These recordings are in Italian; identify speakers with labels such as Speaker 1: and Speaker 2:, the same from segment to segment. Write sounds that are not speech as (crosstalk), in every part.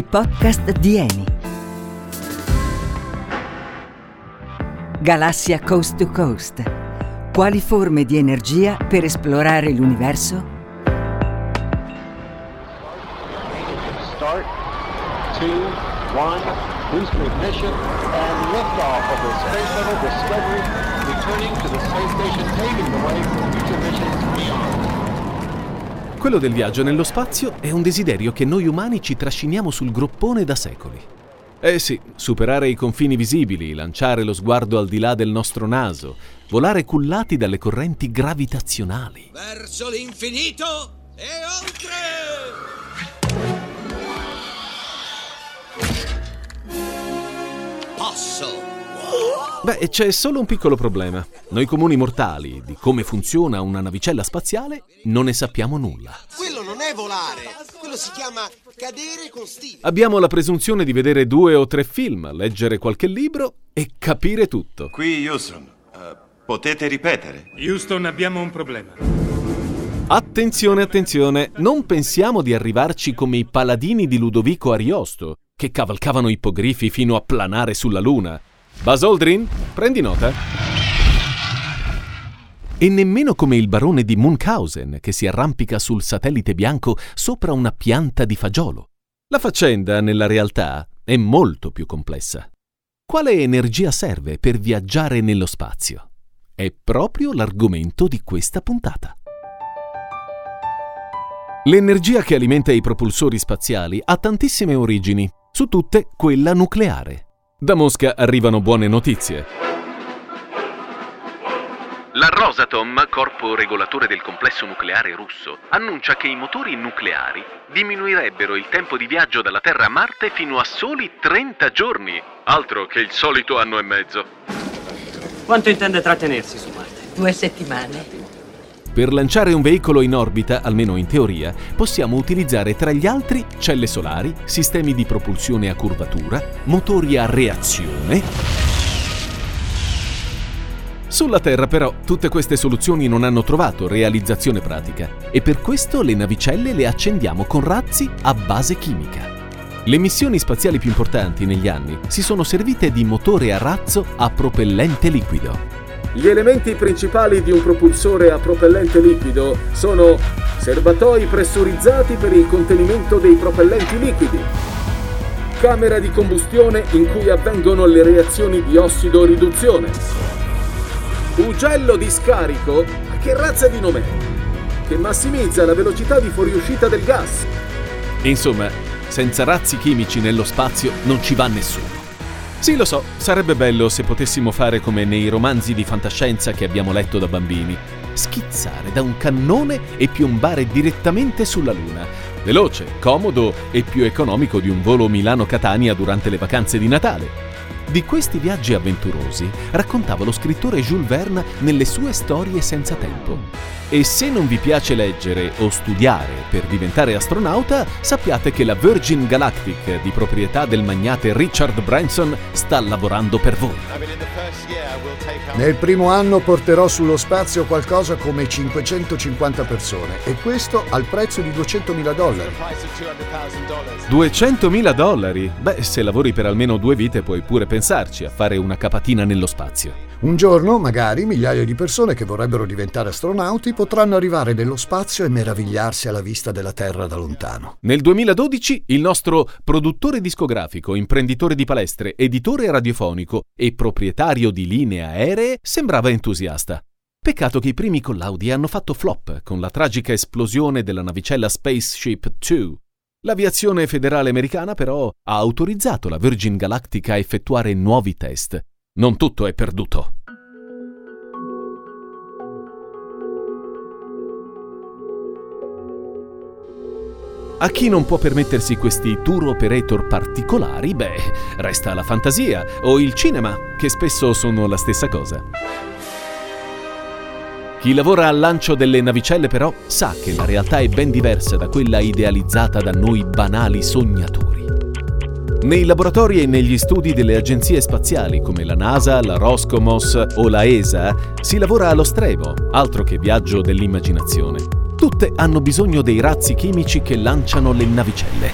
Speaker 1: i podcast di Eni. Galassia Coast to Coast. Quali forme di energia per esplorare l'universo?
Speaker 2: Start, two, one, booster ignition, and liftoff of the Space Shuttle Discovery, returning to the space station, paving the way for future missions beyond.
Speaker 3: Quello del viaggio nello spazio è un desiderio che noi umani ci trasciniamo sul groppone da secoli. Eh sì, superare i confini visibili, lanciare lo sguardo al di là del nostro naso, volare cullati dalle correnti gravitazionali.
Speaker 4: Verso l'infinito e oltre! Posso!
Speaker 3: Beh, c'è solo un piccolo problema. Noi comuni mortali, di come funziona una navicella spaziale, non ne sappiamo nulla.
Speaker 5: Quello non è volare, quello si chiama cadere con stile.
Speaker 3: Abbiamo la presunzione di vedere due o tre film, leggere qualche libro e capire tutto.
Speaker 6: Qui Houston, Eh, potete ripetere?
Speaker 7: Houston, abbiamo un problema.
Speaker 3: Attenzione, attenzione, non pensiamo di arrivarci come i paladini di Ludovico Ariosto, che cavalcavano ippogrifi fino a planare sulla Luna. Buzz Aldrin, prendi nota. E nemmeno come il barone di Munchausen, che si arrampica sul satellite bianco sopra una pianta di fagiolo. La faccenda, nella realtà, è molto più complessa. Quale energia serve per viaggiare nello spazio? È proprio l'argomento di questa puntata. L'energia che alimenta i propulsori spaziali ha tantissime origini, su tutte quella nucleare. Da Mosca arrivano buone notizie. La Rosatom, corpo regolatore del complesso nucleare russo, annuncia che i motori nucleari diminuirebbero il tempo di viaggio dalla Terra a Marte fino a soli 30 giorni, altro che il solito anno e mezzo.
Speaker 8: Quanto intende trattenersi su Marte?
Speaker 1: Due settimane.
Speaker 3: Per lanciare un veicolo in orbita, almeno in teoria, possiamo utilizzare tra gli altri celle solari, sistemi di propulsione a curvatura, motori a reazione. Sulla Terra però tutte queste soluzioni non hanno trovato realizzazione pratica e per questo le navicelle le accendiamo con razzi a base chimica. Le missioni spaziali più importanti negli anni si sono servite di motore a razzo a propellente liquido. Gli elementi principali di un propulsore a propellente liquido sono serbatoi pressurizzati per il contenimento dei propellenti liquidi, camera di combustione in cui avvengono le reazioni di ossido-riduzione, ugello di scarico, che razza di nome è? Che massimizza la velocità di fuoriuscita del gas. Insomma, senza razzi chimici nello spazio non ci va nessuno. Sì, lo so, sarebbe bello se potessimo fare come nei romanzi di fantascienza che abbiamo letto da bambini. Schizzare da un cannone e piombare direttamente sulla Luna. Veloce, comodo e più economico di un volo Milano-Catania durante le vacanze di Natale. Di questi viaggi avventurosi raccontava lo scrittore Jules Verne nelle sue storie senza tempo. E se non vi piace leggere o studiare per diventare astronauta, sappiate che la Virgin Galactic, di proprietà del magnate Richard Branson, sta lavorando per voi.
Speaker 9: Nel primo anno porterò sullo spazio qualcosa come 550 persone e questo al prezzo di 200.000 dollari.
Speaker 3: 200.000 dollari? Beh, se lavori per almeno due vite puoi pure pensarci a fare una capatina nello spazio.
Speaker 9: Un giorno, magari, migliaia di persone che vorrebbero diventare astronauti potranno arrivare nello spazio e meravigliarsi alla vista della Terra da lontano.
Speaker 3: Nel 2012 il nostro produttore discografico, imprenditore di palestre, editore radiofonico e proprietario di linee aeree sembrava entusiasta. Peccato che i primi collaudi hanno fatto flop con la tragica esplosione della navicella Spaceship 2. L'aviazione federale americana però ha autorizzato la Virgin Galactic a effettuare nuovi test. Non tutto è perduto. A chi non può permettersi questi tour operator particolari, beh, resta la fantasia o il cinema, che spesso sono la stessa cosa. Chi lavora al lancio delle navicelle però sa che la realtà è ben diversa da quella idealizzata da noi banali sognatori. Nei laboratori e negli studi delle agenzie spaziali come la NASA, la Roscomos o la ESA si lavora allo strevo, altro che viaggio dell'immaginazione. Tutte hanno bisogno dei razzi chimici che lanciano le navicelle.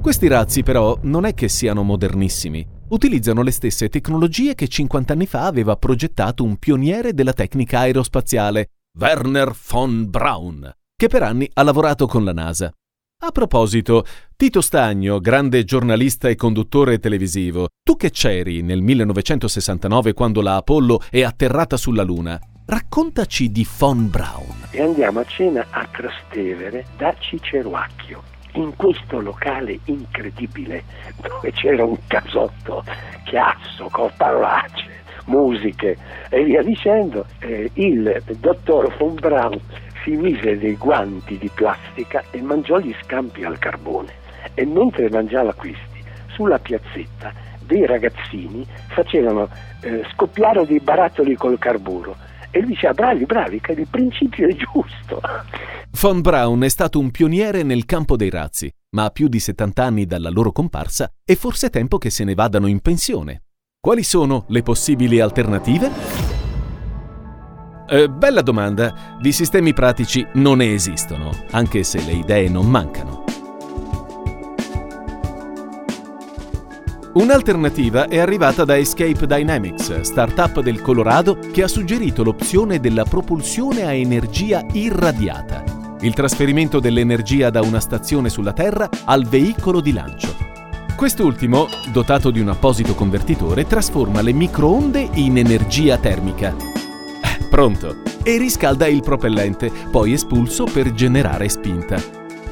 Speaker 3: Questi razzi però non è che siano modernissimi, utilizzano le stesse tecnologie che 50 anni fa aveva progettato un pioniere della tecnica aerospaziale, Werner von Braun, che per anni ha lavorato con la NASA. A proposito, Tito Stagno, grande giornalista e conduttore televisivo, tu che c'eri nel 1969 quando la Apollo è atterrata sulla Luna, raccontaci di Von Braun.
Speaker 7: E andiamo a cena a Trastevere da Ciceruacchio, in questo locale incredibile dove c'era un casotto, chiasso, con parolacce, musiche e via dicendo, eh, il dottor Von Braun si mise dei guanti di plastica e mangiò gli scampi al carbone. E mentre mangiava questi, sulla piazzetta dei ragazzini facevano eh, scoppiare dei barattoli col carburo. E lui diceva bravi, bravi, che il principio è giusto. (laughs)
Speaker 3: Von Braun è stato un pioniere nel campo dei razzi, ma a più di 70 anni dalla loro comparsa è forse tempo che se ne vadano in pensione. Quali sono le possibili alternative? Eh, bella domanda. Di sistemi pratici non ne esistono, anche se le idee non mancano. Un'alternativa è arrivata da Escape Dynamics, startup del Colorado che ha suggerito l'opzione della propulsione a energia irradiata, il trasferimento dell'energia da una stazione sulla Terra al veicolo di lancio. Quest'ultimo, dotato di un apposito convertitore, trasforma le microonde in energia termica Pronto. E riscalda il propellente, poi espulso per generare spinta.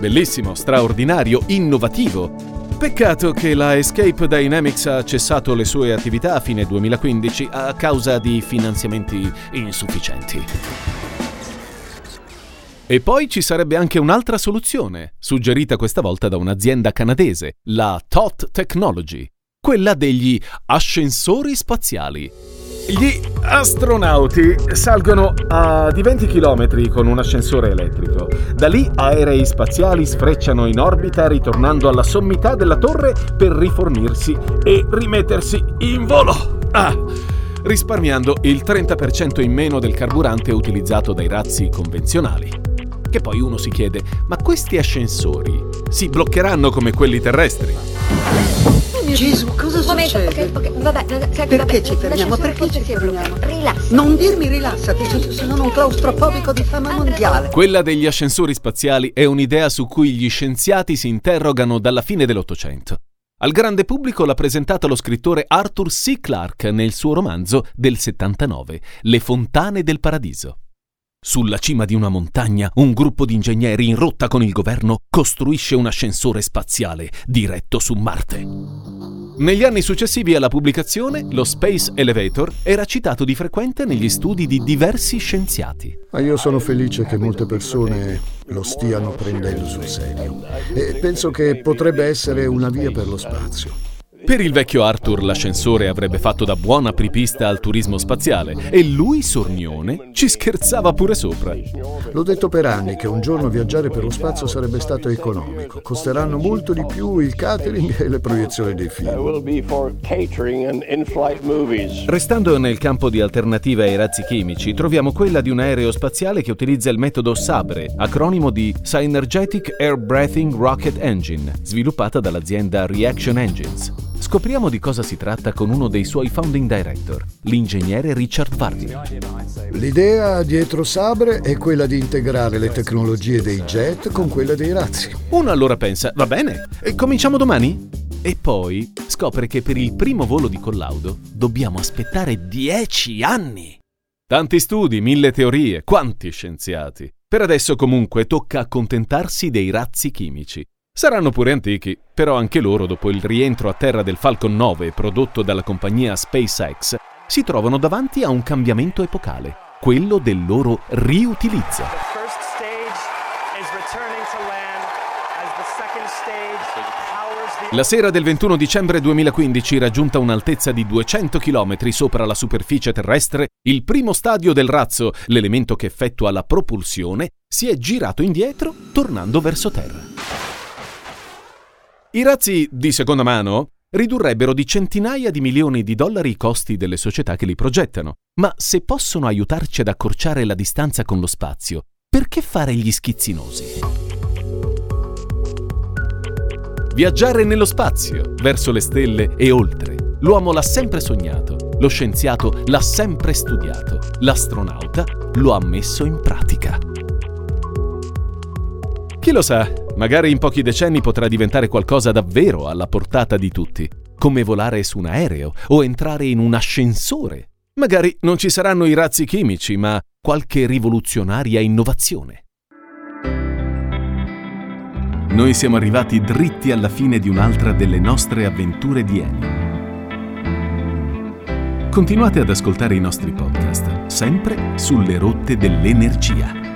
Speaker 3: Bellissimo, straordinario, innovativo. Peccato che la Escape Dynamics ha cessato le sue attività a fine 2015 a causa di finanziamenti insufficienti. E poi ci sarebbe anche un'altra soluzione, suggerita questa volta da un'azienda canadese, la TOT Technology, quella degli ascensori spaziali. Gli astronauti salgono a di 20 km con un ascensore elettrico. Da lì aerei spaziali sfrecciano in orbita ritornando alla sommità della torre per rifornirsi e rimettersi in volo. Ah, risparmiando il 30% in meno del carburante utilizzato dai razzi convenzionali. Che poi uno si chiede, ma questi ascensori si bloccheranno come quelli terrestri?
Speaker 10: Gesù, cosa Momento, succede? Okay, okay, vabbè, Perché vabbè, ci fermiamo? Perché ci fermiamo?
Speaker 11: Rilassati.
Speaker 10: Non dirmi rilassati, sono un claustrofobico di fama mondiale.
Speaker 3: Quella degli ascensori spaziali è un'idea su cui gli scienziati si interrogano dalla fine dell'Ottocento. Al grande pubblico l'ha presentata lo scrittore Arthur C. Clarke nel suo romanzo del 79, Le fontane del paradiso. Sulla cima di una montagna, un gruppo di ingegneri in rotta con il governo costruisce un ascensore spaziale diretto su Marte. Negli anni successivi alla pubblicazione, lo Space Elevator era citato di frequente negli studi di diversi scienziati.
Speaker 9: Ma io sono felice che molte persone lo stiano prendendo sul serio e penso che potrebbe essere una via per lo spazio.
Speaker 3: Per il vecchio Arthur l'ascensore avrebbe fatto da buona apripista al turismo spaziale e lui, Sornione, ci scherzava pure sopra.
Speaker 9: L'ho detto per anni che un giorno viaggiare per lo spazio sarebbe stato economico. Costeranno molto di più il catering e le proiezioni dei film.
Speaker 3: Restando nel campo di alternative ai razzi chimici, troviamo quella di un aereo spaziale che utilizza il metodo SABRE, acronimo di Synergetic Air Breathing Rocket Engine, sviluppata dall'azienda Reaction Engines. Scopriamo di cosa si tratta con uno dei suoi founding director, l'ingegnere Richard Varney.
Speaker 9: L'idea dietro Sabre è quella di integrare le tecnologie dei jet con quelle dei razzi.
Speaker 3: Uno allora pensa, va bene, e cominciamo domani? E poi scopre che per il primo volo di collaudo dobbiamo aspettare dieci anni. Tanti studi, mille teorie, quanti scienziati. Per adesso comunque tocca accontentarsi dei razzi chimici. Saranno pure antichi, però anche loro, dopo il rientro a terra del Falcon 9 prodotto dalla compagnia SpaceX, si trovano davanti a un cambiamento epocale, quello del loro riutilizzo. La sera del 21 dicembre 2015, raggiunta un'altezza di 200 km sopra la superficie terrestre, il primo stadio del razzo, l'elemento che effettua la propulsione, si è girato indietro, tornando verso terra. I razzi di seconda mano ridurrebbero di centinaia di milioni di dollari i costi delle società che li progettano, ma se possono aiutarci ad accorciare la distanza con lo spazio, perché fare gli schizzinosi? Viaggiare nello spazio, verso le stelle e oltre. L'uomo l'ha sempre sognato, lo scienziato l'ha sempre studiato, l'astronauta lo ha messo in pratica. Chi lo sa, magari in pochi decenni potrà diventare qualcosa davvero alla portata di tutti, come volare su un aereo o entrare in un ascensore. Magari non ci saranno i razzi chimici, ma qualche rivoluzionaria innovazione. Noi siamo arrivati dritti alla fine di un'altra delle nostre avventure di Eni. Continuate ad ascoltare i nostri podcast, sempre sulle rotte dell'energia.